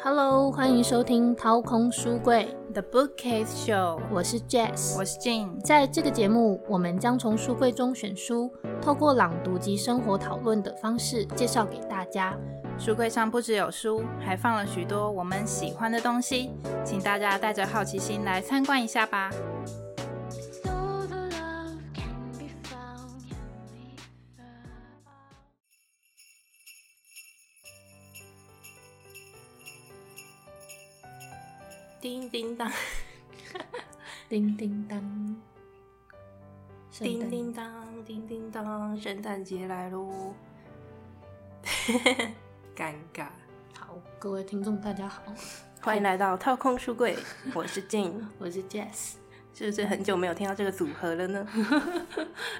Hello，欢迎收听掏空书柜，The Bookcase Show，我是 Jess。我是 Jane。在这个节目，我们将从书柜中选书，透过朗读及生活讨论的方式介绍给大家。书柜上不只有书，还放了许多我们喜欢的东西，请大家带着好奇心来参观一下吧。叮叮当，叮叮当，叮叮当，叮叮当，圣诞节来喽！尴尬。好，各位听众大家好，欢迎来到掏空书柜，我是 Jane。我是 Jess。是不是很久没有听到这个组合了呢？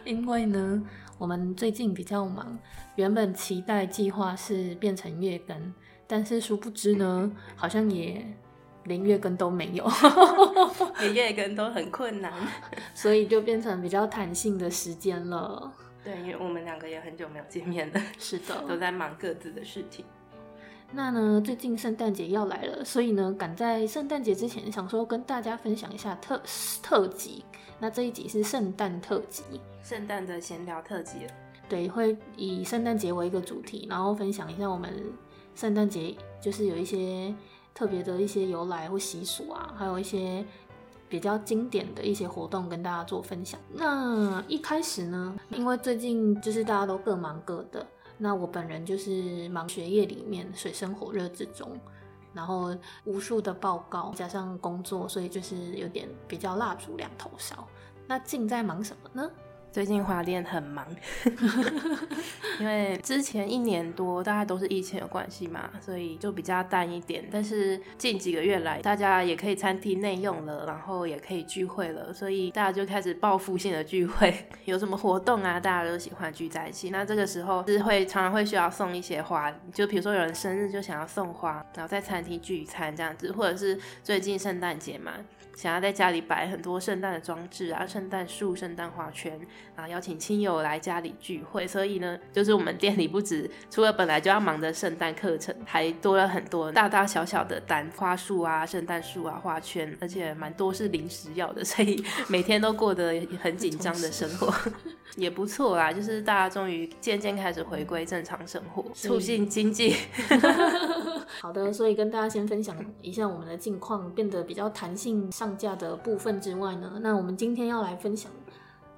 因为呢，我们最近比较忙，原本期待计划是变成月更，但是殊不知呢，好像也连月更都没有，连月更都很困难。所以就变成比较弹性的时间了。对，因为我们两个也很久没有见面了，是的，都在忙各自的事情。那呢，最近圣诞节要来了，所以呢，赶在圣诞节之前，想说跟大家分享一下特特辑。那这一集是圣诞特辑，圣诞的闲聊特辑。对，会以圣诞节为一个主题，然后分享一下我们圣诞节就是有一些特别的一些由来或习俗啊，还有一些比较经典的一些活动跟大家做分享。那一开始呢，因为最近就是大家都各忙各的，那我本人就是忙学业里面水深火热之中。然后无数的报告加上工作，所以就是有点比较蜡烛两头烧。那静在忙什么呢？最近华店很忙，因为之前一年多大家都是疫情有关系嘛，所以就比较淡一点。但是近几个月来，大家也可以餐厅内用了，然后也可以聚会了，所以大家就开始报复性的聚会。有什么活动啊，大家都喜欢聚在一起。那这个时候是会常常会需要送一些花，就比如说有人生日就想要送花，然后在餐厅聚餐这样子，或者是最近圣诞节嘛，想要在家里摆很多圣诞的装置啊，圣诞树、圣诞花圈，然后邀请亲友来家里聚会。所以呢，就是我们店里不止除了本来就要忙的圣诞课程，还多了很多大大小小的单，花束啊、圣诞树啊、花圈，而且蛮多是临时要的，所以 每天都过得很紧张的生活，也不错啦。就是大家终于渐渐开始回归正常生活，促进经济。好的，所以跟大家先分享一下我们的近况，变得比较弹性上架的部分之外呢，那我们今天要来分享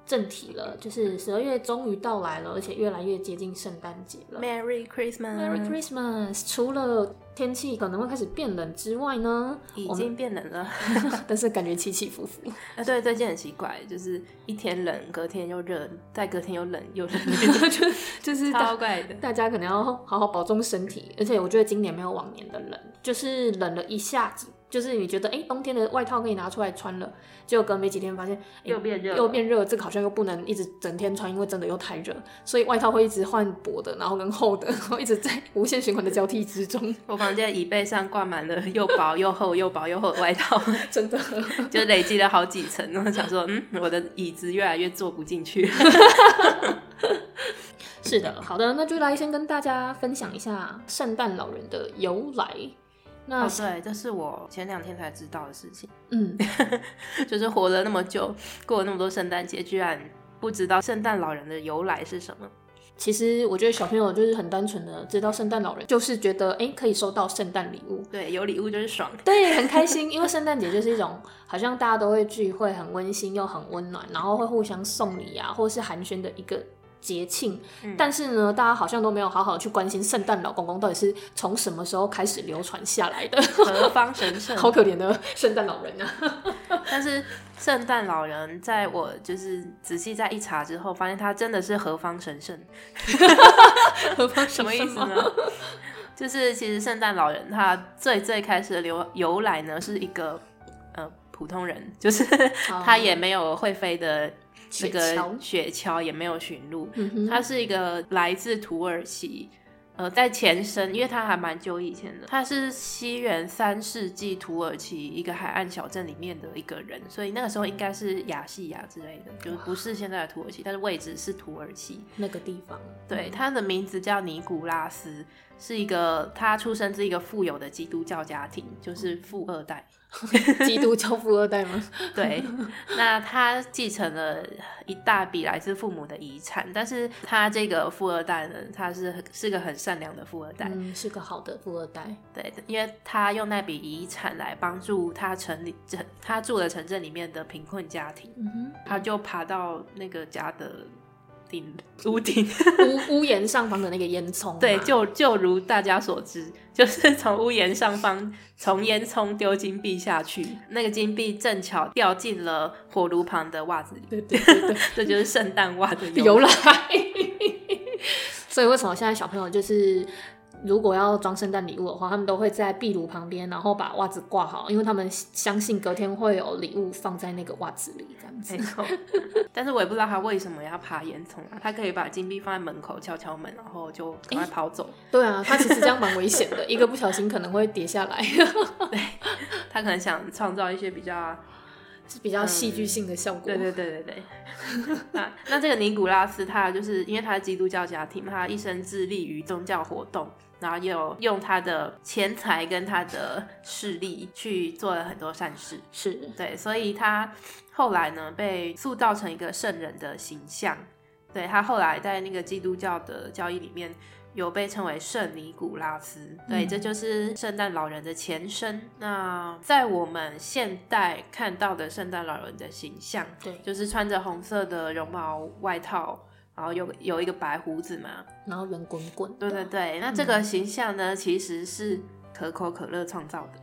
正题了，就是十二月终于到来了，而且越来越接近圣诞节了。Merry Christmas，Merry Christmas！除了天气可能会开始变冷之外呢，已经变冷了。但是感觉起起伏伏。啊，对，最近很奇怪，就是一天冷，隔天又热，再隔天又冷又冷，就就是超怪的。大家可能要好好保重身体，而且我觉得今年没有往年的冷，就是冷了一下子，就是你觉得哎、诶冬天的外套可以拿出来穿了，结果隔没几天发现、诶又变热了又变热，这个好像又不能一直整天穿，因为真的又太热，所以外套会一直换薄的，然后跟厚的，然 后一直在无限循环的交替之中，我房间椅背上挂满了又薄又厚、又薄又厚的外套，真的。就累积了好几层。然后想说，嗯，我的椅子越来越坐不进去。是的，好的，那就来先跟大家分享一下圣诞老人的由来。那、哦，对，这是我前两天才知道的事情，嗯，就是活了那么久，过了那么多圣诞节，居然不知道圣诞老人的由来是什么。其实我觉得小朋友就是很单纯的知道圣诞老人，就是觉得哎、诶可以收到圣诞礼物，对，有礼物就是爽。对，很开心，因为圣诞节就是一种好像大家都会聚会，很温馨又很温暖，然后会互相送礼啊，或是寒暄的一个节庆。但是呢，大家好像都没有好好去关心圣诞老公公到底是从什么时候开始流传下来的，何方神圣？好可怜的圣诞老人啊！但是圣诞老人，在我就是仔细再一查之后，发现他真的是何方神圣。何 方什么意思呢？就是其实圣诞老人他最最开始的由由来呢，是一个呃普通人，就是他也没有会飞的那个雪橇，也没有驯鹿，他是一个来自土耳其。呃，在前身，因为他还蛮久以前的，他是西元三世纪土耳其一个海岸小镇里面的一个人，所以那个时候应该是亚细亚之类的，就是不是现在的土耳其，但是位置是土耳其。那个地方，对，他的名字叫尼古拉斯，是一个他出生自一个富有的基督教家庭，就是富二代。基督教富二代吗？对，那他继承了一大笔来自父母的遗产，但是他这个富二代呢，他是很是个很善良的富二代。嗯，是个好的富二代。对，因为他用那笔遗产来帮助他城里城他住的城镇里面的贫困家庭，嗯，他就爬到那个家的顶屋顶，屋屋檐上方的那个烟囱嘛，对，就就如大家所知，就是从屋檐上方从烟囱丢金币下去，那个金币正巧掉进了火炉旁的袜子里，对对对对，这就是圣诞袜的由由。来。所以为什么现在小朋友就是如果要装圣诞礼物的话，他们都会在壁炉旁边，然后把袜子挂好，因为他们相信隔天会有礼物放在那个袜子里，这样子没。错，但是我也不知道他为什么要爬烟囱啊？他可以把金币放在门口敲敲门，然后就赶快跑走。对啊，他其实这样蛮危险的，一个不小心可能会跌下来，他可能想创造一些比较是比较戏剧性的效果。对对对对对。那那这个尼古拉斯，他就是因为他是基督教家庭嘛，他一生致力于宗教活动，然后又用他的钱财跟他的势力去做了很多善事。是，对，所以他后来呢被塑造成一个圣人的形象。对他后来在那个基督教的教义里面有被称为圣尼古拉斯，对，嗯这就是圣诞老人的前身。那在我们现代看到的圣诞老人的形象，对，就是穿着红色的绒毛外套，然后有有一个白胡子嘛，然后圆滚滚的，对对对。那这个形象呢，其实是可口可乐创造的。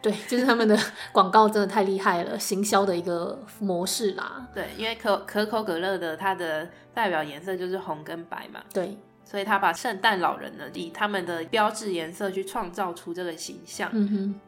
对，就是他们的 广告真的太厉害了，行销的一个模式啦。对，因为可可口可乐的它的代表颜色就是红跟白嘛，对，所以他把圣诞老人呢以他们的标志颜色去创造出这个形象。嗯哼，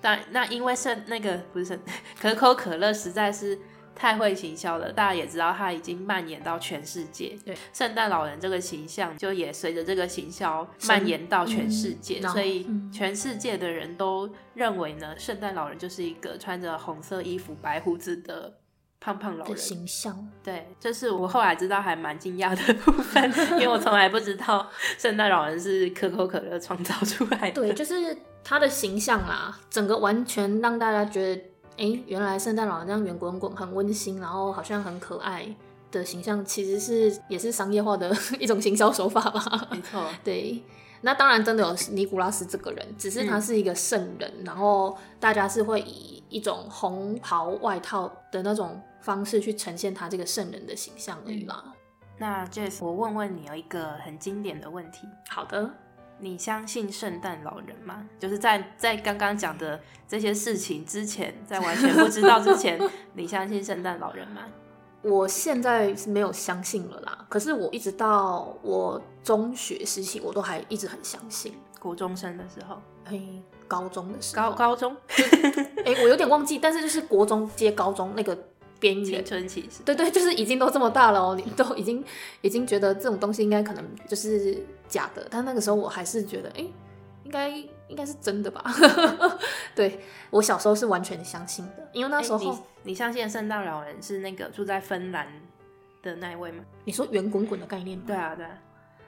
但那因为圣那个不是圣 可口可乐实在是太会行销了，大家也知道它已经蔓延到全世界。对，圣诞老人这个形象就也随着这个行销蔓延到全世界，嗯所以嗯全世界的人都认为呢，圣诞老人就是一个穿着红色衣服、白胡子的胖胖老的人。形象，对，这是我后来知道还蛮惊讶的部分，因为我从来不知道圣诞老人是可口可乐创造出来的。对，就是他的形象啦，整个完全让大家觉得，哎、原来圣诞老人这样圆滚滚、很温馨，然后好像很可爱的形象，其实是也是商业化的 一种行销手法吧。没错，对，那当然真的有尼古拉斯这个人，只是他是一个圣人，然后大家是会以一种红袍外套的那种方式去呈现他这个圣人的形象而已啦。那 Jess，我问问你有一个很经典的问题，好的，你相信圣诞老人吗？就是在在刚刚讲的这些事情之前，在完全不知道之前，你相信圣诞老人吗？我现在是没有相信了啦，可是我一直到我中学时期，我都还一直很相信。国中生的时候，嘿，高中的时候，高高中 哎、我有点忘记，但是就是国中接高中那个边青缘，春期时，对对，就是已经都这么大了哦，你都已经已经觉得这种东西应该可能就是假的，但那个时候我还是觉得，哎、应该应该是真的吧？对我小时候是完全相信的，因为那时候、诶你你相信圣诞老人是那个住在芬兰的那一位吗？你说圆滚滚的概念吗？对啊，对啊，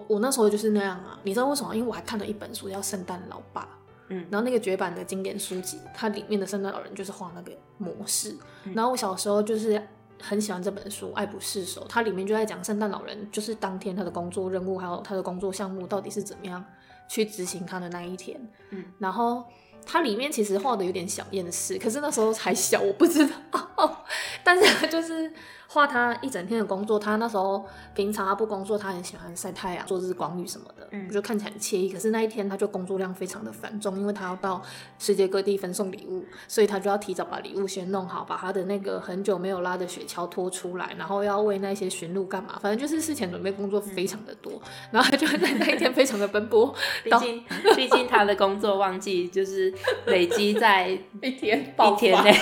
我那时候就是那样啊，你知道为什么？因为我还看了一本书叫《圣诞老爸》，嗯然后那个绝版的经典书籍，它里面的圣诞老人就是画那个模式。嗯然后我小时候就是很喜欢这本书，爱不释手。它里面就在讲圣诞老人就是当天他的工作任务，还有他的工作项目到底是怎么样去执行他的那一天。嗯，然后它里面其实画的有点小厌世，可是那时候还小，我不知道。但是他就是画他一整天的工作，他那时候平常他不工作，他很喜欢晒太阳、做日光浴什么的，嗯。就看起来很惬意。可是那一天他就工作量非常的繁重，因为他要到世界各地分送礼物，所以他就要提早把礼物先弄好，把他的那个很久没有拉的雪橇拖出来，然后要为那些驯鹿干嘛，反正就是事前准备工作非常的多，然后他就会在那一天非常的奔波，毕竟毕竟他的工作旺季就是累积在 一天一天内，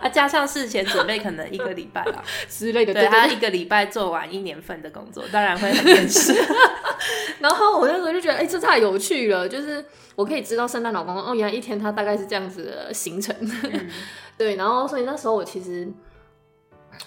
啊，加上事前准备可能一个礼拜啦，之类的，对他一个礼拜做完一年份的工作，当然会很厌世。然后我那时候就觉得，哎、这太有趣了，就是我可以知道圣诞老公公哦，原来一天他大概是这样子的行程，对，然后所以那时候我其实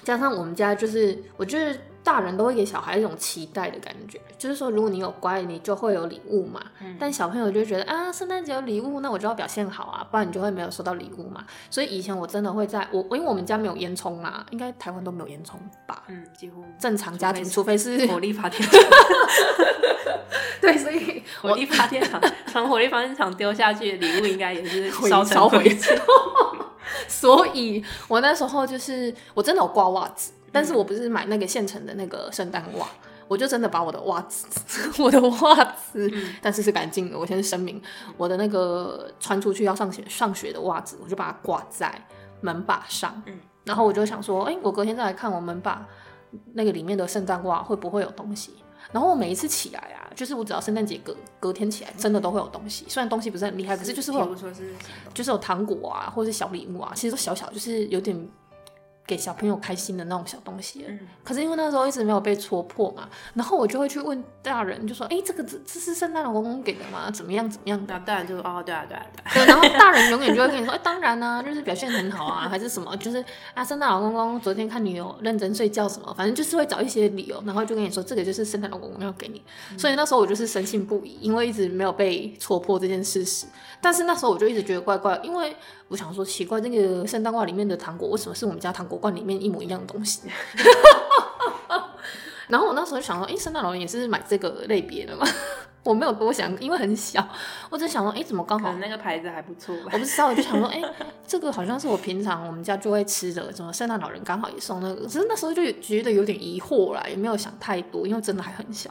加上我们家就是，我觉得大人都会给小孩一种期待的感觉，就是说如果你有乖，你就会有礼物嘛。但小朋友就会觉得啊，圣诞节有礼物，那我就要表现好啊，不然你就会没有收到礼物嘛。所以以前我真的会在我因为我们家没有烟囱嘛，应该台湾都没有烟囱吧。嗯，几乎正常家庭，除非是 火力发电厂 对，所以火力发电厂 从火力发电厂丢下去的礼物，应该也是回烧烧回成灰烬。所以我那时候就是我真的有挂袜子，但是我不是买那个现成的那个圣诞袜，我就真的把我的袜子，我的袜子，但是是干净的。我先声明，我的那个穿出去要上学上学的袜子，我就把它挂在门把上。嗯然后我就想说，哎、我隔天再来看我门把那个里面的圣诞袜会不会有东西。然后我每一次起来啊，就是我只要圣诞节隔隔天起来，真的都会有东西。虽然东西不是很厉害，可是就是会就是有糖果啊，或者是小礼物啊，其实都小小，就是有点给小朋友开心的那种小东西。嗯可是因为那时候一直没有被戳破嘛，然后我就会去问大人，就说：“哎、这个这这是圣诞老公公给的吗？怎么样怎么样的那当然就哦，对啊，对啊，对啊，？”对，然后大人永远就会跟你说：“哎、当然啦、就是表现很好啊，还是什么，就是啊，圣诞老公公昨天看你有认真睡觉什么，反正就是会找一些理由，然后就跟你说这个就是圣诞老公公要给你。所以那时候我就是深信不疑，因为一直没有被戳破这件事实。但是那时候我就一直觉得怪怪，因为我想说奇怪，那个圣诞袜里面的糖果为什么是我们家糖果罐里面一模一样的东西？然后我那时候就想说，诶，圣诞老人也是买这个类别的吗？我没有多想，因为很小，我只想说，诶，怎么刚好那个牌子还不错吧我。不知道，我就想说，哎、这个好像是我平常我们家就会吃的，怎么圣诞老人刚好也送那个？只是那时候就觉得有点疑惑啦，也没有想太多，因为真的还很小。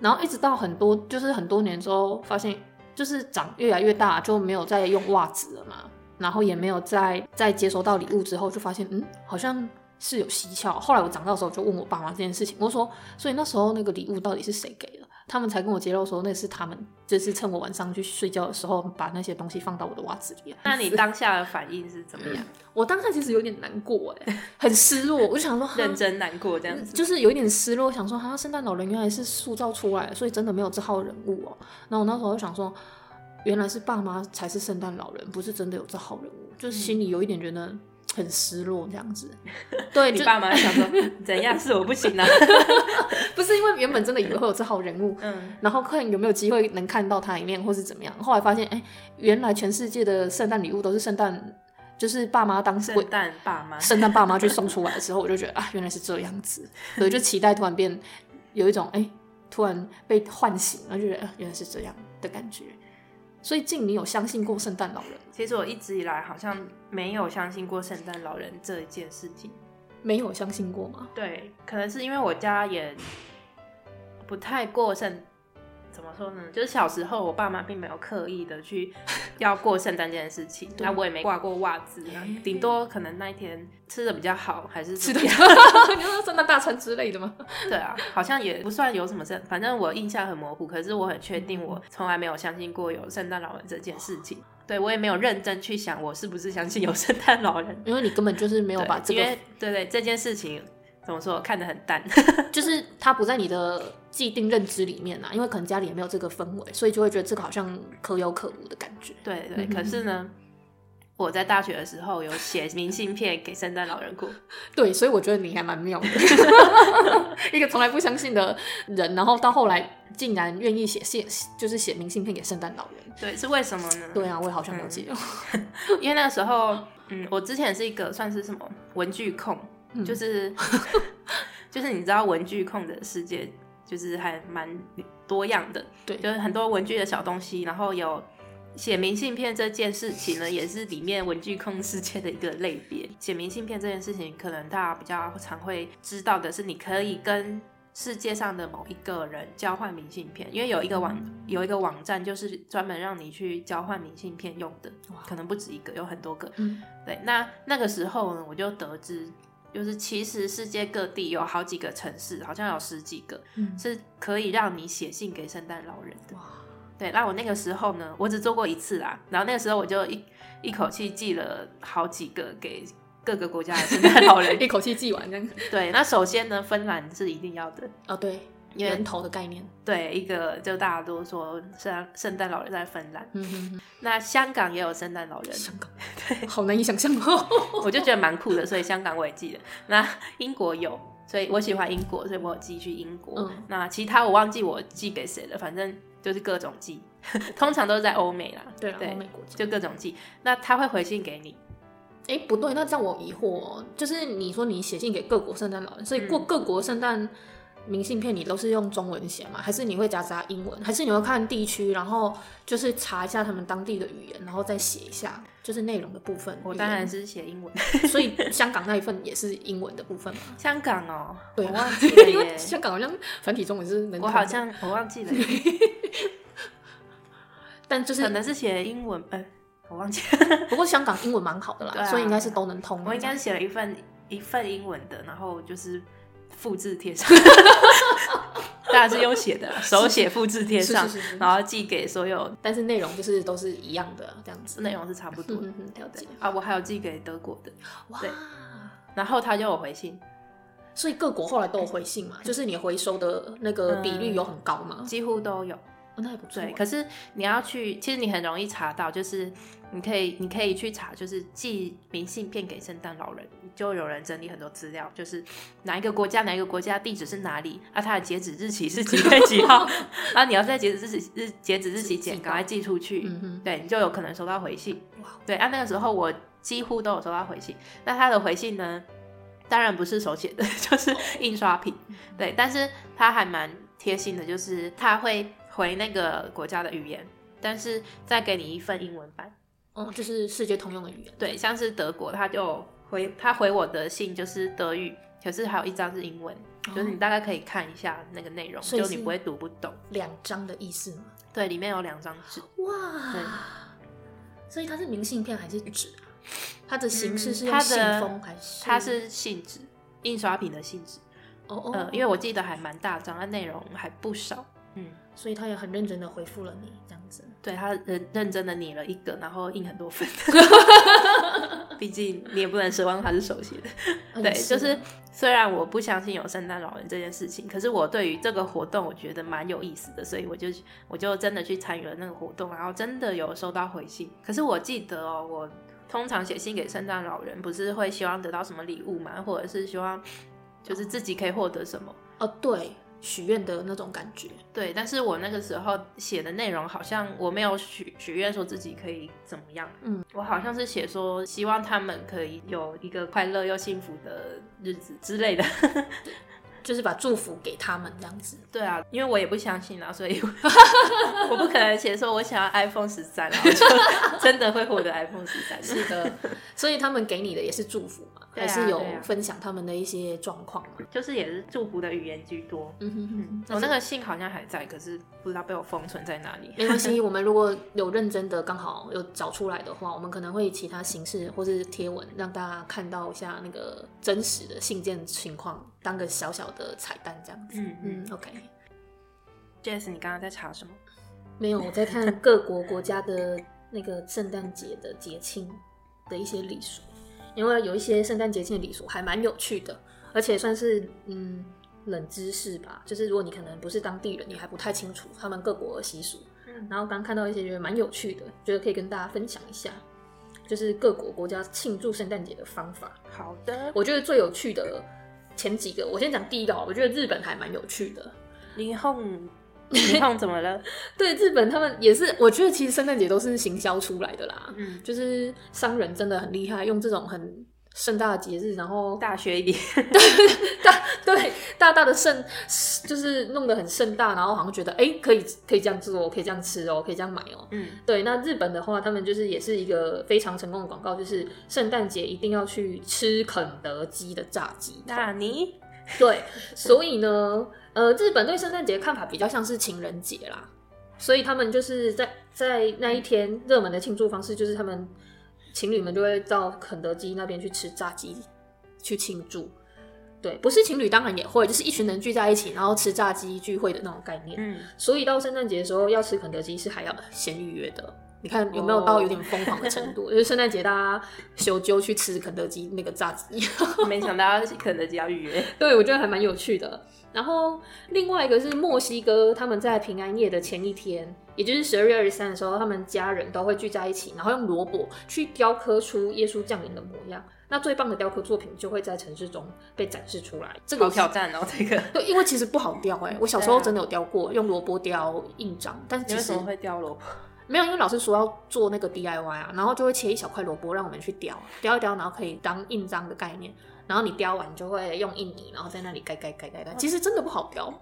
然后一直到很多就是很多年之后，发现就是长越来越大，就没有再用袜子了嘛，然后也没有再再接收到礼物之后，就发现嗯，好像是有蹊跷。后来我长大的时候就问我爸妈这件事情，我说，所以那时候那个礼物到底是谁给的？他们才跟我揭露说，那是他们就是趁我晚上去睡觉的时候，把那些东西放到我的袜子里。那你当下的反应是怎么样？我当下其实有点难过，哎，很失落。我就想说，哈认真难过这样子？就是有一点失落，想说，哈，圣诞老人原来是塑造出来的，所以真的没有这号人物哦。然后我那时候就想说，原来是爸妈才是圣诞老人，不是真的有这号人物，就是心里有一点觉得很失落这样子。对，你爸妈想说 怎样是我不行啊？不是因为原本真的以为会有这号人物，嗯，然后看有没有机会能看到他一面，或是怎么样。后来发现，哎、原来全世界的圣诞礼物都是圣诞，就是爸妈当圣诞爸妈圣诞爸妈去送出来的时候，我就觉得啊，原来是这样子，所以就期待突然变有一种哎、突然被唤醒，然后就觉得、啊、原来是这样的感觉。所以静，你有相信过圣诞老人？其实我一直以来好像没有相信过圣诞老人这一件事情。没有相信过吗？对，可能是因为我家也不太过圣，怎么说呢？就是小时候我爸妈并没有刻意的去 要过圣诞这件事情，那我也没挂过袜子，那顶多可能那一天吃的比较好，还是吃的怎么样？你说圣诞大餐之类的吗？对啊，好像也不算有什么圣，反正我印象很模糊，可是我很确定嗯我从来没有相信过有圣诞老人这件事情。对我也没有认真去想我是不是相信有圣诞老人，因为你根本就是没有把这个因为对对这件事情怎么说看得很淡。就是它不在你的既定认知里面啊，因为可能家里也没有这个氛围，所以就会觉得这个好像可有可无的感觉。对对，嗯可是呢，我在大学的时候有写明信片给圣诞老人过。对，所以我觉得你还蛮妙的，一个从来不相信的人，然后到后来竟然愿意写信，就是写明信片给圣诞老人。对，是为什么呢？对啊，我也好想了解哦。因为那个时候，嗯，我之前是一个算是什么文具控，嗯就是 就是你知道文具控的世界就是还蛮多样的，对就是很多文具的小东西，然后有。写明信片这件事情呢，也是里面文具控世界的一个类别。写明信片这件事情，可能大家比较常会知道的是，你可以跟世界上的某一个人交换明信片，因为有一个网有一个网站就是专门让你去交换明信片用的，可能不止一个，有很多个。嗯，对，那那个时候呢，我就得知，就是其实世界各地有好几个城市，好像有十几个，嗯是可以让你写信给圣诞老人的哇。对，那我那个时候呢，我只做过一次啦，然后那个时候我就一一口气寄了好几个给各个国家的圣诞老人。一口气寄完这样。对，那首先呢，芬兰是一定要的，哦，对，源头的概念。对一个就大家都说圣圣诞老人在芬兰，嗯哼哼，那香港也有圣诞老人，香港，对，好难以想象哦。我就觉得蛮酷的，所以香港我也记得。那英国有，所以我喜欢英国，所以我有寄去英国。嗯那其他我忘记我寄给谁了，反正就是各种寄，通常都是在欧美啦。对啊，欧美国家就各种寄。那他会回信给你，哎，不对，那这样我疑惑、哦，就是你说你写信给各国圣诞老人，所以过各国圣诞明信片你都是用中文写吗？还是你会夹杂英文？还是你会看地区，然后就是查一下他们当地的语言，然后再写一下就是内容的部分？我当然，是写英文。所以香港那一份也是英文的部分嘛？香港哦，对啊我忘记了 因为耶。香港好像繁体中文是能我好像我忘记了耶，但就是可能是写英文，呃，我忘记了。不过香港英文蛮好的啦，啊所以应该是都能通。我应该是写了一份一份英文的，然后就是复制贴上，当然是用写的，手写复制贴上是是是是，然后寄给所有，但是内容就是都是一样的这样子。内容是差不多的。啊，我还有寄给德国的，哇，对。然后他就有回信，所以各国后来都有回信嘛，就是你回收的那个比率有很高吗？几乎都有。哦那也不错对，。可是你要去，其实你很容易查到，就是你可以你可以去查，就是寄明信片给圣诞老人，就有人整理很多资料，就是哪一个国家哪一个国家地址是哪里，啊，它的截止日期是几月几号，啊，你要在截止日期日截止日期寄前赶快寄出去，对，你就有可能收到回信哇。对，啊，那个时候我几乎都有收到回信。那他的回信呢，当然不是手写的，就是印刷品。对，但是他还蛮贴心的，就是他会回那个国家的语言，但是再给你一份英文版。嗯，就是世界通用的语言。对，像是德国，他就回他回我的信就是德语，可是还有一张是英文，就是你大概可以看一下那个内容，就你不会读不懂。两张的意思吗？对，里面有两张纸。哇对，所以它是明信片还是纸啊？它的形式是信封还是？它是信纸，印刷品的信纸。哦哦，呃，因为我记得还蛮大张，它内容还不少。嗯，所以他也很认真的回复了你这样子。对他认认真的拟了一个，然后印很多份。毕竟你也不能奢望他是手写的。对，就是虽然我不相信有圣诞老人这件事情，可是我对于这个活动我觉得蛮有意思的，所以我就我就真的去参与了那个活动，然后真的有收到回信。可是我记得哦，我通常写信给圣诞老人，不是会希望得到什么礼物嘛，或者是希望就是自己可以获得什么。哦，对，许愿的那种感觉。对，但是我那个时候写的内容好像我没有许许愿说自己可以怎么样，嗯，我好像是写说希望他们可以有一个快乐又幸福的日子之类的。就是把祝福给他们这样子。对啊，因为我也不相信啊，所以 我不可能写说我想要 iPhone 十三，然后就 真的会获得 iPhone 十三。是的，所以他们给你的也是祝福嘛，还是有分享他们的一些状况嘛。就是也是祝福的语言居多。嗯哼哼，我那个信好像还在，可是不知道被我封存在哪里。没关系，我们如果有认真的刚好有找出来的话，我们可能会以其他形式或是贴文让大家看到一下那个真实的信件情况，当个小小的彩蛋这样子。嗯嗯嗯，OK。Jess，你刚刚在查什么？没有，我在看各国国家的那个圣诞节的节庆的一些礼俗，因为有一些圣诞节庆的礼俗还蛮有趣的，而且算是嗯冷知识吧。就是如果你可能不是当地人，你还不太清楚他们各国的习俗。嗯然后刚看到一些觉得蛮有趣的，觉得可以跟大家分享一下，就是各国国家庆祝圣诞节的方法。好的，我觉得最有趣的前几个，我先讲第一个哦，我觉得日本还蛮有趣的。霓虹，霓虹怎么了？对，日本他们也是，我觉得其实圣诞节都是行销出来的啦。嗯，就是商人真的很厉害，用这种很盛大的节日，然后大学一点。对大对大大的盛，就是弄得很盛大，然后好像觉得哎、诶可以可以这样做，可以这样吃哦，可以这样买哦。嗯，对，那日本的话，他们就是也是一个非常成功的广告，就是圣诞节一定要去吃肯德基的炸鸡。那你对，所以呢，呃，日本对圣诞节的看法比较像是情人节啦，所以他们就是在在那一天热门的庆祝方式，就是他们情侣们就会到肯德基那边去吃炸鸡，去庆祝。对，不是情侣当然也会，就是一群人聚在一起，然后吃炸鸡聚会的那种概念。嗯，所以到圣诞节的时候要吃肯德基是还要先预约的。你看有没有到有点疯狂的程度？就是圣诞节大家休揪去吃肯德基那个炸鸡，没想到肯德基要预约。对我觉得还蛮有趣的。然后另外一个是墨西哥，他们在平安夜的前一天，也就是十二月二十三的时候，他们家人都会聚在一起，然后用萝卜去雕刻出耶稣降临的模样。那最棒的雕刻作品就会在城市中被展示出来。这个好挑战哦，这个。对，因为其实不好雕哎、我小时候真的有雕过，用萝卜雕印章，但是其实你为什么会雕萝卜？没有，因为老师说要做那个 DIY 啊，然后就会切一小块萝卜让我们去雕，雕一雕，然后可以当印章的概念。然后你雕完就会用印泥，然后在那里盖盖盖盖盖。其实真的不好雕，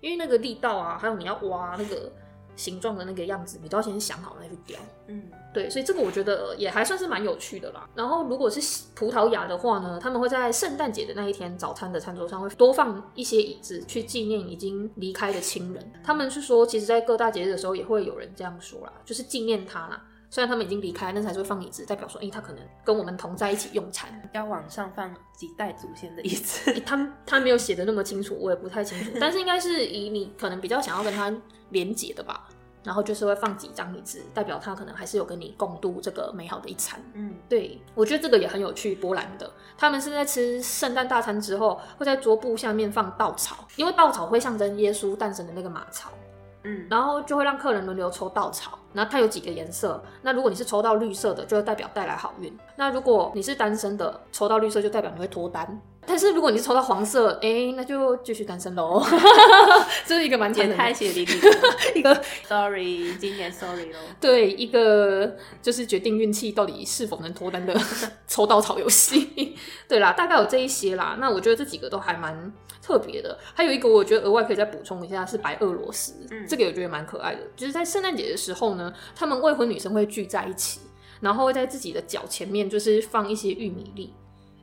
因为那个力道啊，还有你要挖那个形状的那个样子，你都要先想好再去雕。嗯，对，所以这个我觉得也还算是蛮有趣的啦。然后如果是葡萄牙的话呢，他们会在圣诞节的那一天早餐的餐桌上会多放一些椅子，去纪念已经离开的亲人。他们是说，其实，在各大节日的时候也会有人这样说啦，就是纪念他啦。虽然他们已经离开，但是还是会放椅子，代表说，诶、他可能跟我们同在一起用餐。要往上放几代祖先的意思。诶他他没有写的那么清楚，我也不太清楚，但是应该是以你可能比较想要跟他连结的吧。然后就是会放几张椅子，代表他可能还是有跟你共度这个美好的一餐。嗯，对，我觉得这个也很有趣。波兰的他们是在吃圣诞大餐之后，会在桌布下面放稻草，因为稻草会象征耶稣诞生的那个马槽，嗯，然后就会让客人轮流抽稻草。然后它有几个颜色，那如果你是抽到绿色的，就代表带来好运；那如果你是单身的，抽到绿色就代表你会脱单。但是如果你是抽到黄色，哎，那就继续单身喽。这是一个蛮简单的也太血淋淋了。一个 Sorry，今年 Sorry 喽。对一个就是决定运气到底是否能脱单的抽稻草游戏。对啦，大概有这一些啦。那我觉得这几个都还蛮特别的。还有一个我觉得额外可以再补充一下是白俄罗斯，嗯这个我觉得蛮可爱的。就是在圣诞节的时候呢，他们未婚女生会聚在一起，然后会在自己的脚前面就是放一些玉米粒，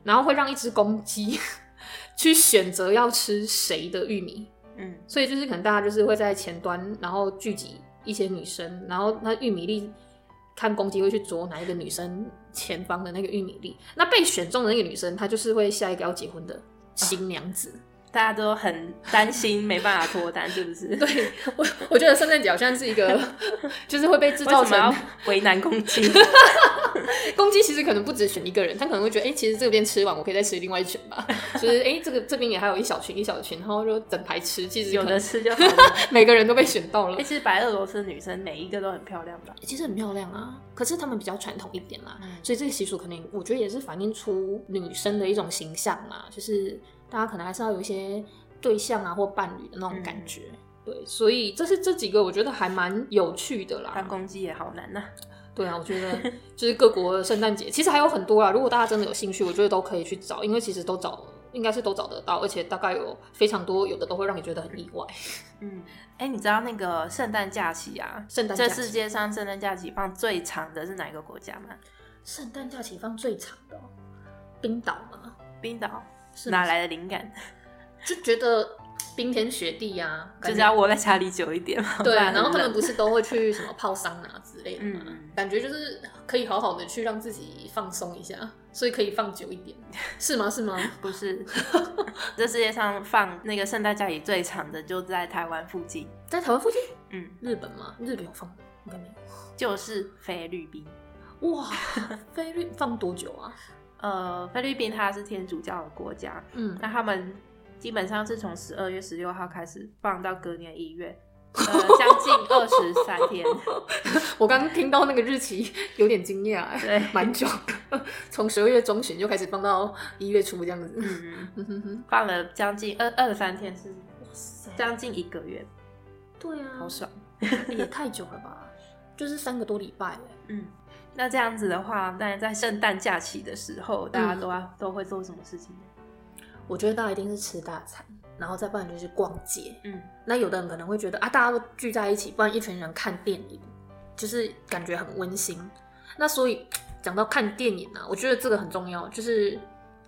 然后会让一只公鸡 去选择要吃谁的玉米。嗯，所以就是可能大家就是会在前端，然后聚集一些女生，然后那玉米粒看公鸡会去啄哪一个女生前方的那个玉米粒，那被选中的那个女生，她就是会下一个要结婚的新娘子。大家都很担心没办法脱单，是不是？对我，我觉得圣诞节好像是一个，就是会被制造成为难公鸡？公鸡其实可能不止选一个人，他可能会觉得，哎、其实这边吃完，我可以再吃另外一群吧。就是，哎、这个这边也还有一小群一小群，然后就整排吃。其实有的吃就好了。每个人都被选到了哎、。其实白俄罗斯女生每一个都很漂亮吧？其实很漂亮啊，可是他们比较传统一点啦，嗯所以这个习俗可能我觉得也是反映出女生的一种形象嘛，就是大家可能还是要有一些对象啊或伴侣的那种感觉。对，所以这是这几个我觉得还蛮有趣的啦。当公鸡也好难呐、对啊，我觉得 就是各国的圣诞节，其实还有很多啊。如果大家真的有兴趣，我觉得都可以去找，因为其实都找应该是都找得到，而且大概有非常多，有的都会让你觉得很意外。嗯，哎、你知道那个圣诞假期啊？圣诞这世界上圣诞假期放最长的是哪一个国家吗？圣诞假期放最长的哦、冰岛吗，冰岛。哪来的灵感？就觉得冰天雪地呀、啊，就是要窝在家里久一点嘛。对啊，然后他们不是都会去什么泡桑拿之类的嘛，嗯嗯感觉就是可以好好的去让自己放松一下，所以可以放久一点，是吗？是吗？不是，这世界上放那个圣诞假期最长的就在台湾附近，在台湾附近，嗯，日本吗？日本有放吗？应该没有就是菲律宾。哇，菲律放多久啊？呃，菲律宾它是天主教的国家，嗯，那他们基本上是从十二月十六号开始放到隔年一月，呃，将近 二十三天。我刚刚听到那个日期有点惊讶，哎对蛮久的，从十二月中旬就开始放到一月初这样子。放了将近二二十三天，是将近一个月，对啊，好爽。也太久了吧？就是三个多礼拜哎。嗯，那这样子的话，那在圣诞假期的时候，大家都要、都会做什么事情呢？我觉得大家一定是吃大餐，然后再不然就是逛街。嗯，那有的人可能会觉得啊，大家都聚在一起，不然一群人看电影，就是感觉很温馨。那所以讲到看电影啊，我觉得这个很重要，就是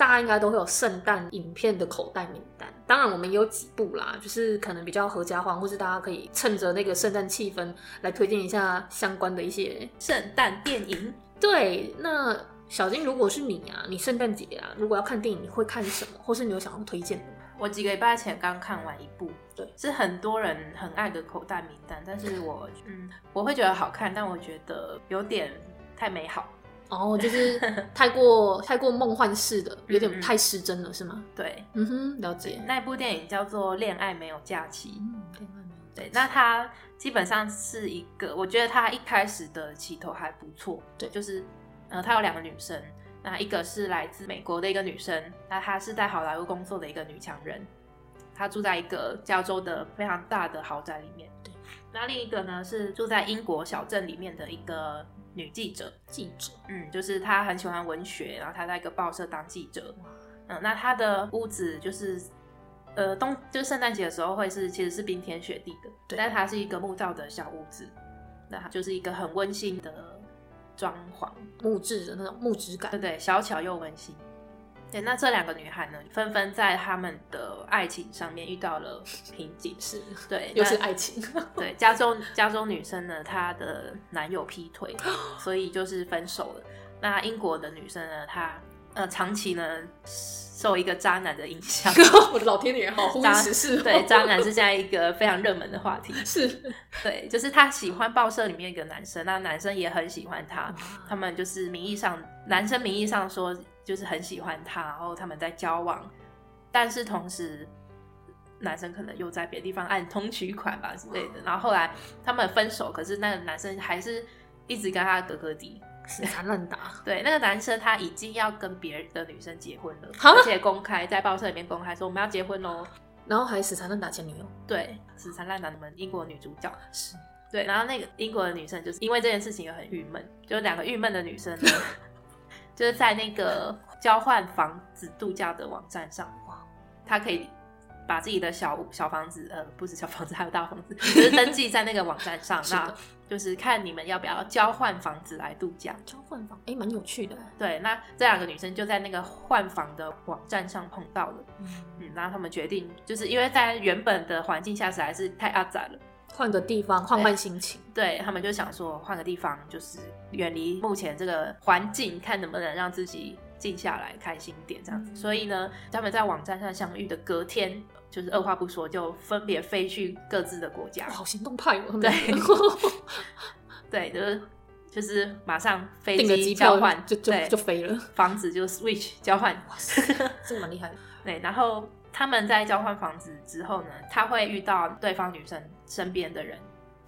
大家应该都会有圣诞影片的口袋名单。当然，我们也有几部啦，就是可能比较合家欢，或是大家可以趁着那个圣诞气氛来推荐一下相关的一些圣诞电影，对，那小金，如果是你啊，你圣诞节啊，如果要看电影，你会看什么？或是你有想要推荐的吗？我几个礼拜前刚看完一部，对是很多人很爱的口袋名单，但是我嗯，我会觉得好看，但我觉得有点太美好。哦，就是 太过太过梦幻式的，有点太失真了，是吗？对，嗯哼，了解。那部电影叫做《恋爱没有假期》。嗯，恋爱没有对，那它基本上是一个，我觉得它一开始的起头还不错。对就是呃，它有两个女生，那一个是来自美国的一个女生，那她是在好莱坞工作的一个女强人，她住在一个加州的非常大的豪宅里面。对，那另一个呢是住在英国小镇里面的一个女记者，记者，嗯，就是她很喜欢文学，然后她在一个报社当记者。嗯，那她的屋子就是，呃，冬就是圣诞节的时候会是其实是冰天雪地的，对但它是一个木造的小屋子，那它就是一个很温馨的装潢，木质的那种木质感对。对，小巧又温馨。对，那这两个女孩呢，纷纷在他们的爱情上面遇到了瓶颈。是，对，又是那爱情。对，加州加州女生呢，她的男友劈腿，所以就是分手了。那英国的女生呢，她呃长期呢受一个渣男的影响，我的老天爷，好渣时事哦。对，渣男是现在一个非常热门的话题。是，对，就是她喜欢报社里面一个男生，那男生也很喜欢她，他们就是名义上男生名义上说就是很喜欢他，然后他们在交往，但是同时男生可能又在别的地方暗通取款吧之类的，然后后来他们分手，可是那个男生还是一直跟他哥哥弟。死缠烂打。对，那个男生他已经要跟别的女生结婚了，而且公开在报社里面公开说我们要结婚喽。然后还死缠烂打前女友。对，死缠烂打你们英国女主角是，对，然后那个英国的女生就是因为这件事情也很郁闷，就两个郁闷的女生呢，就是在那个交换房子度假的网站上，哇，他可以把自己的小小房子，呃，不是小房子，还有大房子，就是登记在那个网站上，那就是看你们要不要交换房子来度假。交换房，哎，蛮有趣的。对，那这两个女生就在那个换房的网站上碰到了，嗯，嗯，然后他们决定，就是因为在原本的环境下实在是太阿杂了。换个地方，换换心情。对他们就想说换个地方，就是远离目前这个环境，看能不能让自己静下来，开心一点这样子。嗯所以呢，他们在网站上相遇的隔天，就是二话不说就分别飞去各自的国家，。好行动派哦。对 对，就是就是马上飞机交换，就就对就飞了。房子就 switch 交换。这个蛮厉害的。对，然后他们在交换房子之后呢，他会遇到对方女生身边的人，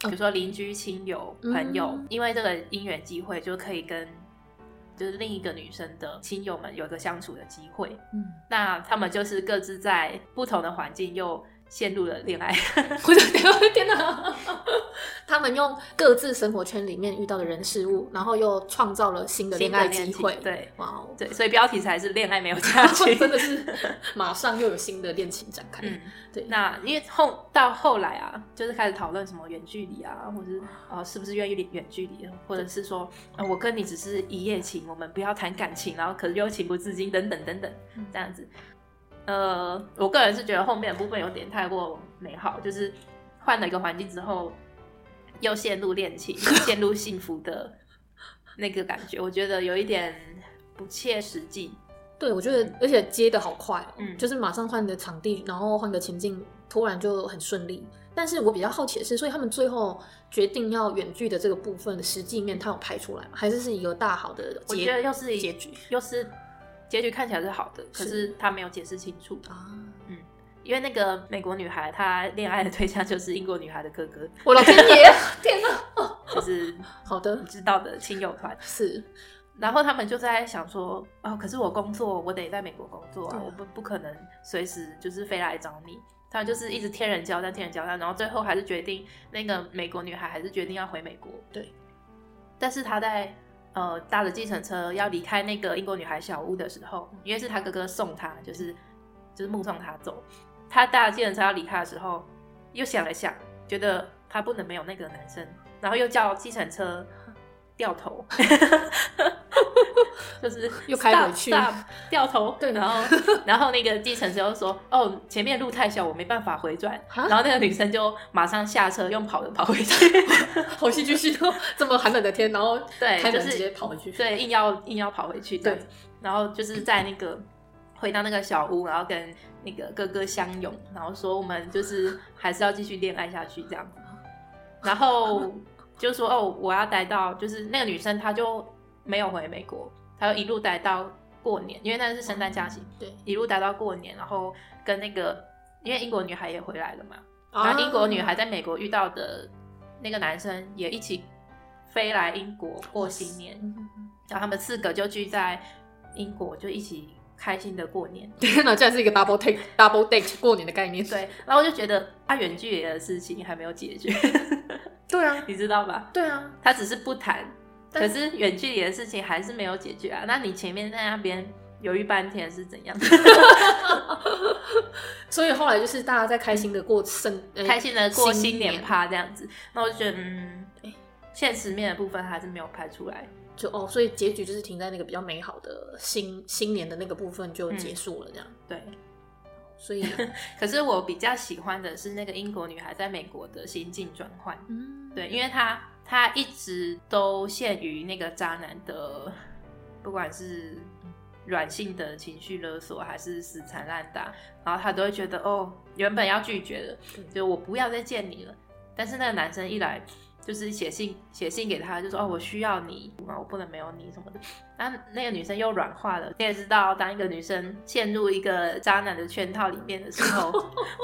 比如说邻居、亲友、朋友，嗯。因为这个姻缘机会，就可以跟就是另一个女生的亲友们有一个相处的机会。嗯，那他们就是各自在不同的环境又陷入了恋爱。我的天，我的天哪！他们用各自生活圈里面遇到的人事物，然后又创造了新的恋爱机会。对哇哦，对，所以标题才是恋爱没有假期。真的是马上又有新的恋情展开。嗯，对，那因为后到后来啊，就是开始讨论什么远距离啊，或者是呃是不是愿意远距离，或者是说、呃、我跟你只是一夜情，我们不要谈感情，然后可是又情不自禁等等等等嗯这样子。呃，我个人是觉得后面的部分有点太过美好，就是换了一个环境之后，又陷入恋情，陷入幸福的那个感觉，我觉得有一点不切实际。对，我觉得，而且接的好快哦，嗯就是马上换个场地，然后换个情境，突然就很顺利。但是我比较好奇的是，所以他们最后决定要远距的这个部分的实际面，他有拍出来吗？还是是一个大好的我结觉得又是结局又是结局看起来是好的，可是是他没有解释清楚。啊？嗯因为那个美国女孩，她恋爱的对象就是英国女孩的哥哥，我的天爷，天哪！就是好的你，知道的亲友团。是然后他们就在想说，哦，可是我工作，我得在美国工作啊，我不不可能随时就是飞来找你。他们就是一直天人交战，天人交战，然后最后还是决定那个美国女孩还是决定要回美国。对，但是他在呃搭着计程车要离开那个英国女孩小屋的时候，因为是他哥哥送他，就是就是目送他走。他搭着计程车要离开的时候，又想了想，觉得他不能没有那个男生，然后又叫计程车掉头，就是又开回去掉头。对然后然后那个计程车又说：“哦，前面路太小，我没办法回转。”然后那个女生就马上下车，用跑的跑回去。好戏剧性哦！这么寒冷的天，然后对，就是直就是接跑回去。对，硬要硬要跑回去对。然后就是在那个回到那个小屋，然后跟那个哥哥相拥，然后说我们就是还是要继续恋爱下去这样子。然后就说哦，我要待到就是那个女生她就没有回美国，他就一路待到过年，因为那是圣诞假期，对，一路待到过年，然后跟那个因为英国女孩也回来了嘛，啊然后英国女孩在美国遇到的那个男生也一起飞来英国过新年，然后他们四个就聚在英国，就一起开心的过年。天哪，这是一个 double take double date 过年的概念。对，然后我就觉得他远距离的事情还没有解决，对啊，你知道吧？对啊，他只是不谈，可是远距离的事情还是没有解决啊。那你前面在那边犹豫半天是怎样？所以后来就是大家在开心的过圣，呃开心的过新新年趴这样子，那我就觉得，嗯，现实面的部分还是没有拍出来。就哦，所以结局就是停在那个比较美好的新新年的那个部分就嗯结束了，这样。对，所以，可是我比较喜欢的是那个英国女孩在美国的心境转换。嗯，对，因为她她一直都陷于那个渣男的，不管是软性的情绪勒索，还是死缠烂打，然后他都会觉得哦，原本要拒绝的，就我不要再见你了。但是那个男生一来，就是写信写信给他，就说哦，我需要你啊，我不能没有你什么的。那那个女生又软化了。你也知道，当一个女生陷入一个渣男的圈套里面的时候，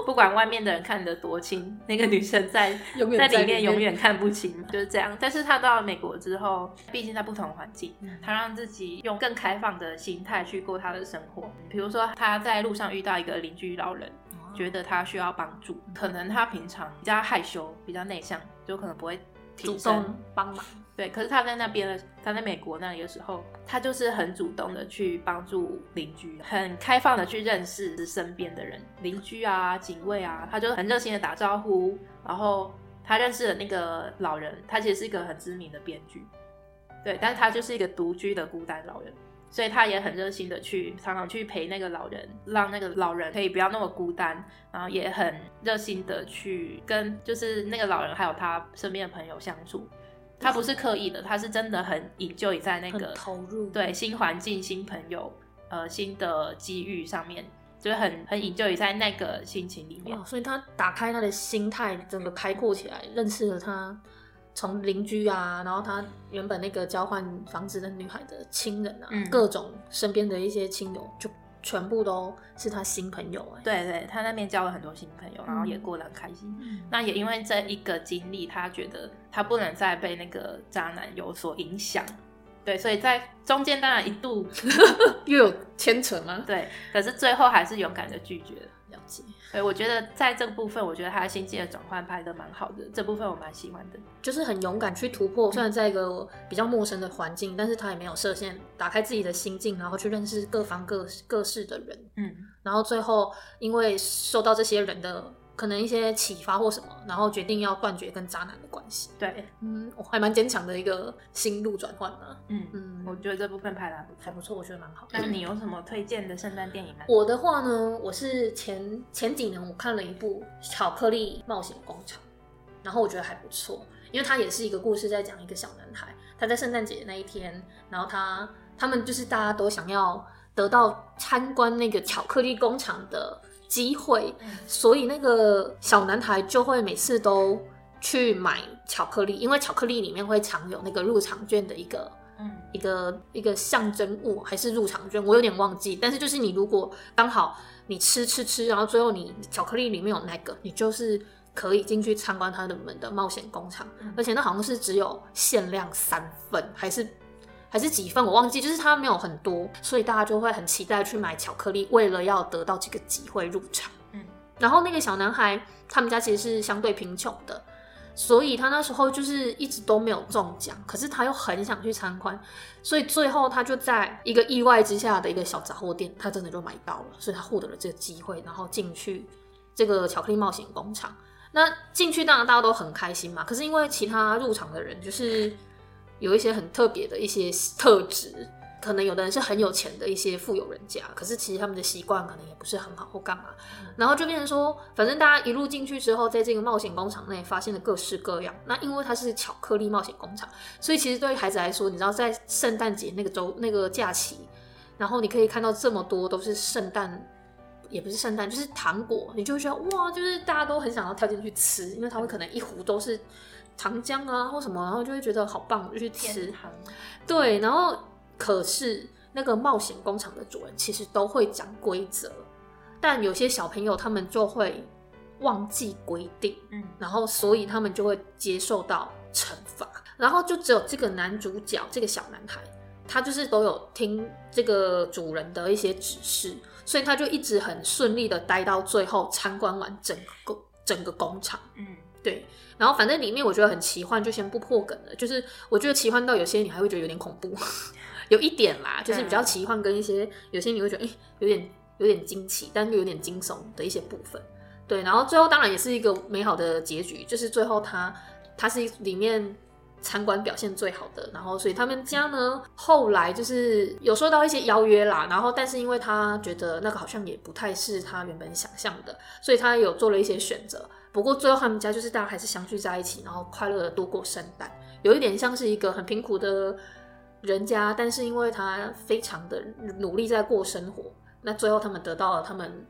不管外面的人看得多清，那个女生在 在在里面永远看不清，就是这样。但是她到了美国之后，毕竟在不同环境，嗯她让自己用更开放的心态去过她的生活。比如说，她在路上遇到一个邻居老人，觉得他需要帮助，可能他平常比较害羞、比较内向，就可能不会主动帮忙。对，可是他在那边的，他在美国那里的时候，他就是很主动的去帮助邻居，很开放的去认识身边的人，邻居啊、警卫啊，他就很热心的打招呼。然后他认识了那个老人，他其实是一个很知名的编剧，对，但是他就是一个独居的孤单老人。所以他也很热心的去，常常去陪那个老人，让那个老人可以不要那么孤单，然后也很热心的去跟就是那个老人还有他身边的朋友相处。他不是刻意的，他是真的很引咎在那个投入，对新环境、新朋友、呃新的机遇上面，就是很很引咎于在那个心情里面哇，。所以他打开他的心态，整个开阔起来，认识了他从邻居啊，然后他原本那个交换房子的女孩的亲人啊，嗯各种身边的一些亲友，就全部都是他新朋友哎、对对，他那边交了很多新朋友，然后也嗯过得很开心。嗯那也因为这一个经历，他觉得他不能再被那个渣男有所影响，对，所以在中间当然一度 又有牵扯吗？对，可是最后还是勇敢的拒绝了。对，我觉得在这个部分，我觉得他的心境的转换拍的蛮好的，这部分我蛮喜欢的。就是很勇敢去突破，虽然在一个比较陌生的环境，但是他也没有设限，打开自己的心境，然后去认识各方各各式的人，嗯，然后最后因为受到这些人的可能一些启发或什么，然后决定要断绝跟渣男的关系。对，嗯，我还蛮坚强的一个心路转换的。嗯嗯，我觉得这部分拍的还不错。还不错，我觉得蛮好。那你有什么推荐的圣诞电影吗？我的话呢，我是前前几年我看了一部《巧克力冒险工厂》，然后我觉得还不错，因为它也是一个故事，在讲一个小男孩，他在圣诞节那一天，然后他他们就是大家都想要得到参观那个巧克力工厂的机会，嗯所以那个小男孩就会每次都去买巧克力，因为巧克力里面会藏有那个入场券的一个嗯一个一个象征物还是入场券，我有点忘记。但是就是你如果刚好你吃吃吃，然后最后你巧克力里面有那个，你就是可以进去参观他的们的冒险工厂，嗯而且那好像是只有限量三份，还是还是几份我忘记，就是它没有很多，所以大家就会很期待去买巧克力，为了要得到这个机会入场。嗯，然后那个小男孩他们家其实是相对贫穷的。所以他那时候就是一直都没有中奖，可是他又很想去参观，所以最后他就在一个意外之下的一个小杂货店，他真的就买到了，所以他获得了这个机会，然后进去这个巧克力冒险工厂。那进去当然大家都很开心嘛，可是因为其他入场的人就是有一些很特别的一些特质，可能有的人是很有钱的一些富有人家，可是其实他们的习惯可能也不是很好或干嘛，然后就变成说，反正大家一路进去之后，在这个冒险工厂内发现了各式各样。那因为它是巧克力冒险工厂，所以其实对于孩子来说，你知道在圣诞节那个周那个假期，然后你可以看到这么多都是圣诞，也不是圣诞，就是糖果，你就会觉得哇，就是大家都很想要跳进去吃，因为他会可能一壶都是糖浆啊或什么，然后就会觉得好棒，就去吃。对，然后可是那个冒险工厂的主人其实都会讲规则，但有些小朋友他们就会忘记规定，嗯，然后所以他们就会接受到惩罚，然后就只有这个男主角这个小男孩，他就是都有听这个主人的一些指示，所以他就一直很顺利的待到最后参观完整个整个工厂。嗯，对，然后反正里面我觉得很奇幻，就先不破梗了。就是我觉得奇幻到有些你还会觉得有点恐怖，有一点啦，就是比较奇幻跟一些有些你会觉得哎、诶有点有点惊奇，但又有点惊悚的一些部分。对，然后最后当然也是一个美好的结局，就是最后他他是里面参观表现最好的，然后所以他们家呢后来就是有收到一些邀约啦，然后但是因为他觉得那个好像也不太是他原本想象的，所以他有做了一些选择。不过最后他们家就是大家还是相聚在一起，然后快乐的度过圣诞，有一点像是一个很贫苦的人家，但是因为他非常的努力在过生活，那最后他们得到了他们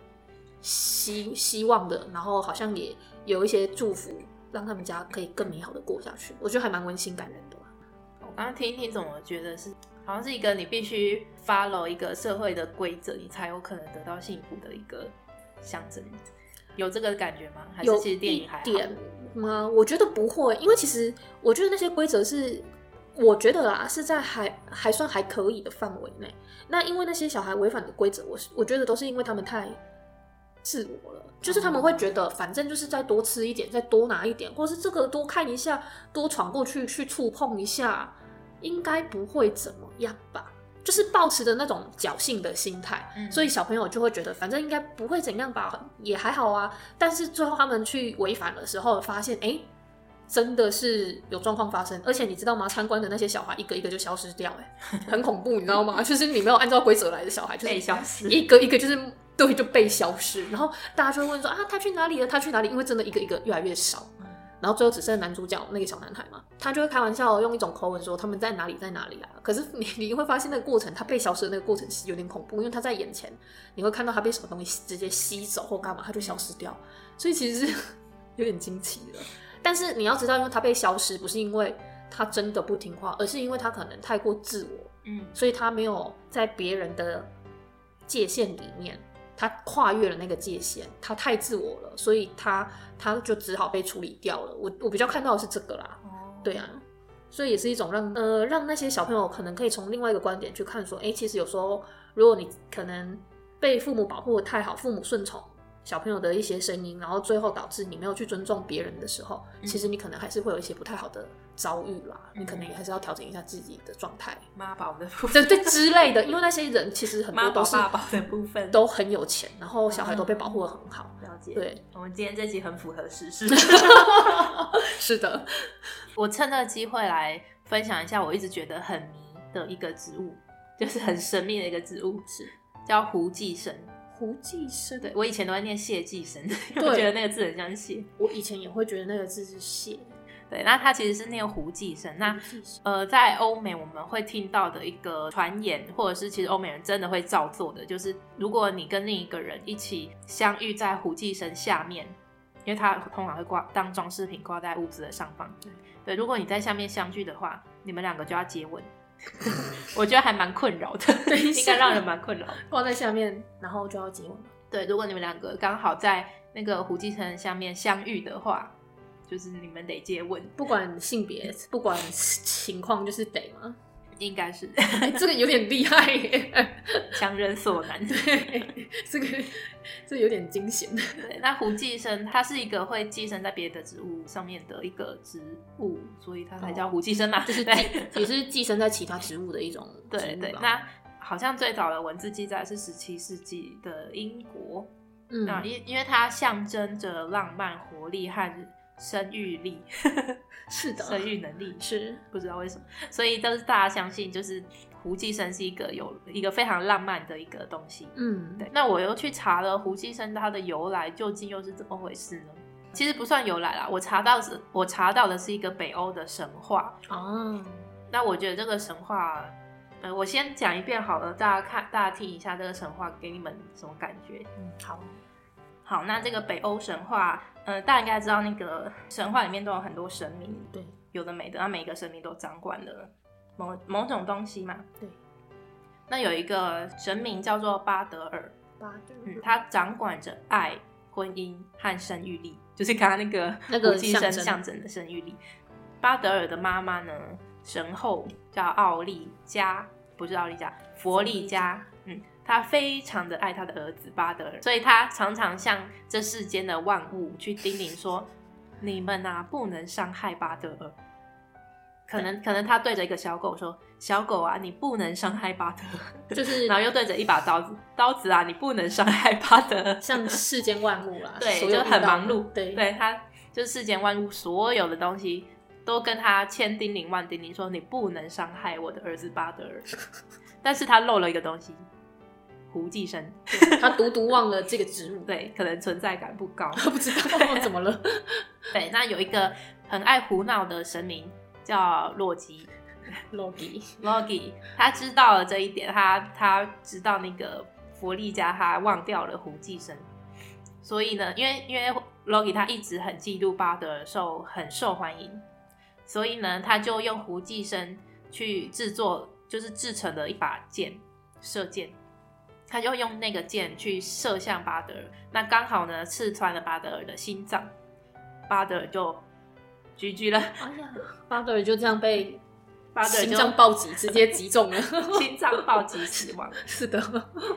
希希望的，然后好像也有一些祝福，让他们家可以更美好的过下去。我觉得还蛮温馨感人的。我刚刚听一听，怎么觉得是好像是一个你必须 follow 一个社会的规则，你才有可能得到幸福的一个象征，有这个感觉吗？还是有其实电影还好一点吗？我觉得不会，因为其实我觉得那些规则是，我觉得啦是在还还算还可以的范围内。那因为那些小孩违反的规则，我是我觉得都是因为他们太自我了，就是他们会觉得反正就是再多吃一点，再多拿一点，或是这个多看一下，多闯过去去触碰一下，应该不会怎么样吧。就是抱持着那种侥幸的心态，嗯所以小朋友就会觉得反正应该不会怎样吧，也还好啊。但是最后他们去违反的时候，发现哎、诶真的是有状况发生，而且你知道吗？参观的那些小孩一个一个就消失掉、哎，很恐怖，你知道吗？就是你没有按照规则来的小孩，就是被消失一个一个就是对就被消失，然后大家就会问说啊，他去哪里了？他去哪里？因为真的一个一个越来越少，然后最后只剩男主角那个小男孩嘛，他就会开玩笑用一种口吻说他们在哪里在哪里啊？可是你你会发现那个过程，他被消失的那个过程是有点恐怖，因为他在眼前，你会看到他被什么东西直接吸走或干嘛，他就消失掉，所以其实是 有点惊奇的。但是你要知道，因为他被消失，不是因为他真的不听话，而是因为他可能太过自我，嗯所以他没有在别人的界限里面，他跨越了那个界限，他太自我了，所以他他就只好被处理掉了。我我比较看到的是这个啦，哦对啊，所以也是一种让呃让那些小朋友可能可以从另外一个观点去看，说，哎、其实有时候如果你可能被父母保护的太好，父母顺从。小朋友的一些声音，然后最后导致你没有去尊重别人的时候，其实你可能还是会有一些不太好的遭遇啦。你可能也还是要调整一下自己的状态。妈宝的部分，对对之类的，因为那些人其实很多都是妈宝的部分都很有钱，然后小孩都被保护的很好。了解。对，我们今天这集很符合时事。是的，我趁这个机会来分享一下，我一直觉得很迷的一个植物，就是很神秘的一个植物，是叫胡寄生。胡寄生。对我以前都会念谢寄生，因为我对觉得那个字很像谢。我以前也会觉得那个字是谢。对，那他其实是念胡寄生。那呃，在欧美我们会听到的一个传言，或者是其实欧美人真的会照做的，就是如果你跟另一个人一起相遇在胡寄生下面，因为它通常会挂当装饰品挂在屋子的上方。对，如果你在下面相聚的话，你们两个就要接吻。我觉得还蛮困扰的，应该让人蛮困扰的。挂在下面，然后就要接吻了。对，如果你们两个刚好在那个胡继成下面相遇的话，就是你们得接吻，不管性别，不管情况，就是得嘛。应该是。哎，这个有点厉害耶，强人所难。对，这个这有点惊险。对，那胡寄生它是一个会寄生在别的植物上面的一个植物，所以它才叫胡寄生嘛。就是对。寄也是寄生在其他植物的一种植物对对，那好像最早的文字记载是十七世纪的英国，嗯。那因因为它象征着浪漫、活力和生育力、是的，生育能力，是不知道为什么，所以都是大家相信，就是胡寄生是一个有一个非常浪漫的一个东西。嗯对，那我又去查了胡寄生它的由来究竟又是怎么回事呢？其实不算由来啦，我查到是，我查到的是一个北欧的神话。哦，那我觉得这个神话呃，我先讲一遍好了，大家看，大家听一下这个神话给你们什么感觉？嗯，好，好，那这个北欧神话，呃，大家应该知道那个神话里面都有很多神明，对，有的没的，那每个神明都掌管了某某种东西嘛。对。那有一个神明叫做巴德尔，巴德嗯，他掌管着爱、婚姻和生育力，就是刚刚那个那个古祭生象征象征的生育力。巴德尔的妈妈呢，神后叫奥利加，不是奥利加，佛利加。嗯，她非常的爱他的儿子巴德尔，所以他常常向这世间的万物去叮咛说：“ 你们啊，不能伤害巴德尔。”可能可能他对着一个小狗说：“小狗啊，你不能伤害巴德尔。”就是 然后又对着一把刀子，刀子啊，你不能伤害巴德尔。像世间万物啦，对，就很忙碌。对对他就是世间万物所有的东西都跟他千叮咛万叮咛说，你不能伤害我的儿子巴德尔。但是他漏了一个东西，胡寄生。他独独忘了这个植物，对，可能存在感不高。他 不知道 怎么了，对，那有一个很爱胡闹的神明叫洛基。Logi，Logi，他知道了这一点，他他知道那个佛利加他忘掉了胡寄生，所以呢，因为因为 Logi 他一直很嫉妒巴德尔受很受欢迎，所以呢，他就用胡寄生去制作，就是制成了一把剑，射箭，他就用那个箭去射向巴德尔，那刚好呢刺穿了巴德尔的心脏，巴德尔就 GG 了，哎呀，巴德尔就这样被巴德尔就心脏暴击直接击中了，心脏暴击死亡。是的，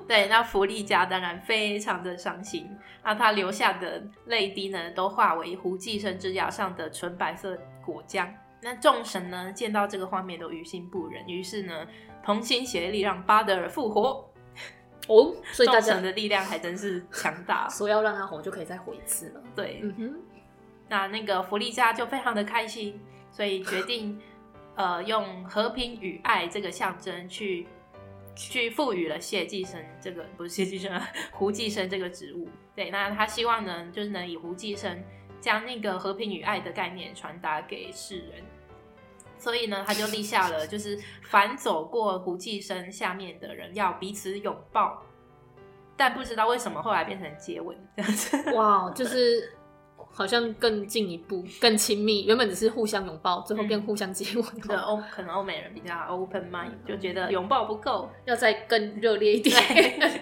对，那弗利加当然非常的伤心，那他流下的泪滴呢，都化为胡寄生之牙上的纯白色果浆。那众神呢，见到这个画面都于心不忍，于是呢，同心协力让巴德尔复活。哦，所以大神的力量还真是强大。说要让他红就可以再火一次了，对，嗯哼，那那个弗利加就非常的开心，所以决定呃用和平与爱这个象征去去赋予了谢寄生这个不是谢寄生啊，胡寄生这个植物。对，那他希望呢，就是能以胡寄生将那个和平与爱的概念传达给世人。所以呢，他就立下了，就是凡走过胡寄生下面的人要彼此拥抱，但不知道为什么后来变成接吻这样子。哇，就是好像更进一步、更亲密，原本只是互相拥抱，最后变互相接吻，对欧可能欧美人比较 open mind，就觉得拥抱不够。要再更热烈一点，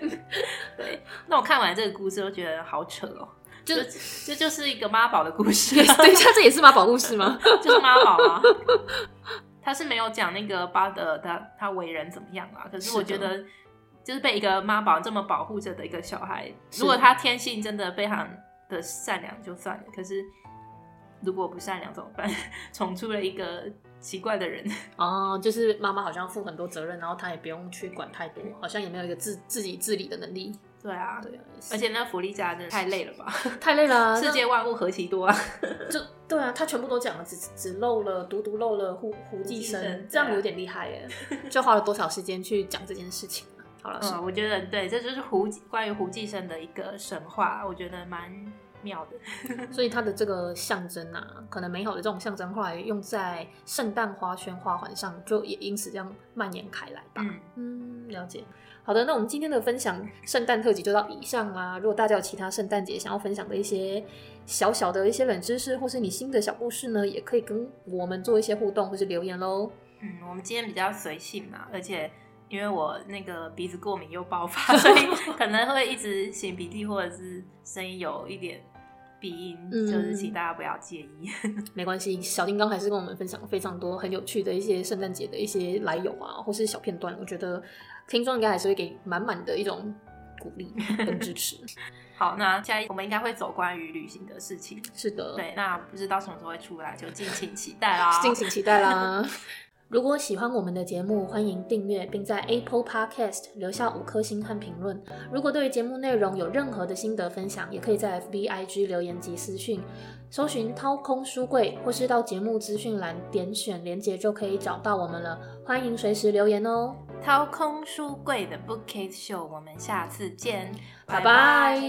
对，那我看完这个故事，我觉得好扯哦，就就这就是一个妈宝的故事，等一下，这也是妈宝故事吗？就是妈宝啊。他是没有讲那个巴德尔他他为人怎么样啊，可是我觉得就是被一个妈宝这么保护着的一个小孩，如果他天性真的非常的善良就算了，可是如果不善良怎么办？宠出了一个奇怪的人，哦，就是妈妈好像负很多责任，然后他也不用去管太多，好像也没有一个自自己自理的能力。对啊，对啊，而且那福利家真的太累了吧？太累了啊，世界万物何其多啊！那就对啊，他全部都讲了，只只漏了独独漏了胡胡寄寄生生，这样有点厉害耶。就花了多少时间去讲这件事情啊？好了，是嗯，我觉得对，这就是胡关于胡计生的一个神话，我觉得蛮妙的。所以它的这个象征啊，可能美好的这种象征，后来用在圣诞花圈花环上，就也因此这样蔓延开来吧。嗯，嗯，了解。好的，那我们今天的分享圣诞特辑就到以上啦。如果大家有其他圣诞节想要分享的一些小小的一些冷知识，或是你新的小故事呢，也可以跟我们做一些互动或是留言喽。嗯，我们今天比较随性嘛，而且因为我那个鼻子过敏又爆发，所以 可能会一直擤鼻涕，或者是声音有一点鼻音，嗯就是请大家不要介意。没关系，小丁刚还是跟我们分享非常多很有趣的一些圣诞节的一些来由啊，或是小片段。我觉得听众应该还是会给满满的一种鼓励跟支持。好，那下一我们应该会走关于旅行的事情。是的，对，那不知道什么时候会出来，就敬请期待啦。敬请期待啦！如果喜欢我们的节目，欢迎订阅，并在 Apple Podcast 留下五颗星和评论。如果对于节目内容有任何的心得分享，也可以在 FB、IG 留言及私讯，搜寻“掏空书柜”或是到节目资讯栏点选连结就可以找到我们了。欢迎随时留言哦，掏空书柜的 Bookcase Show，我们下次见，拜拜。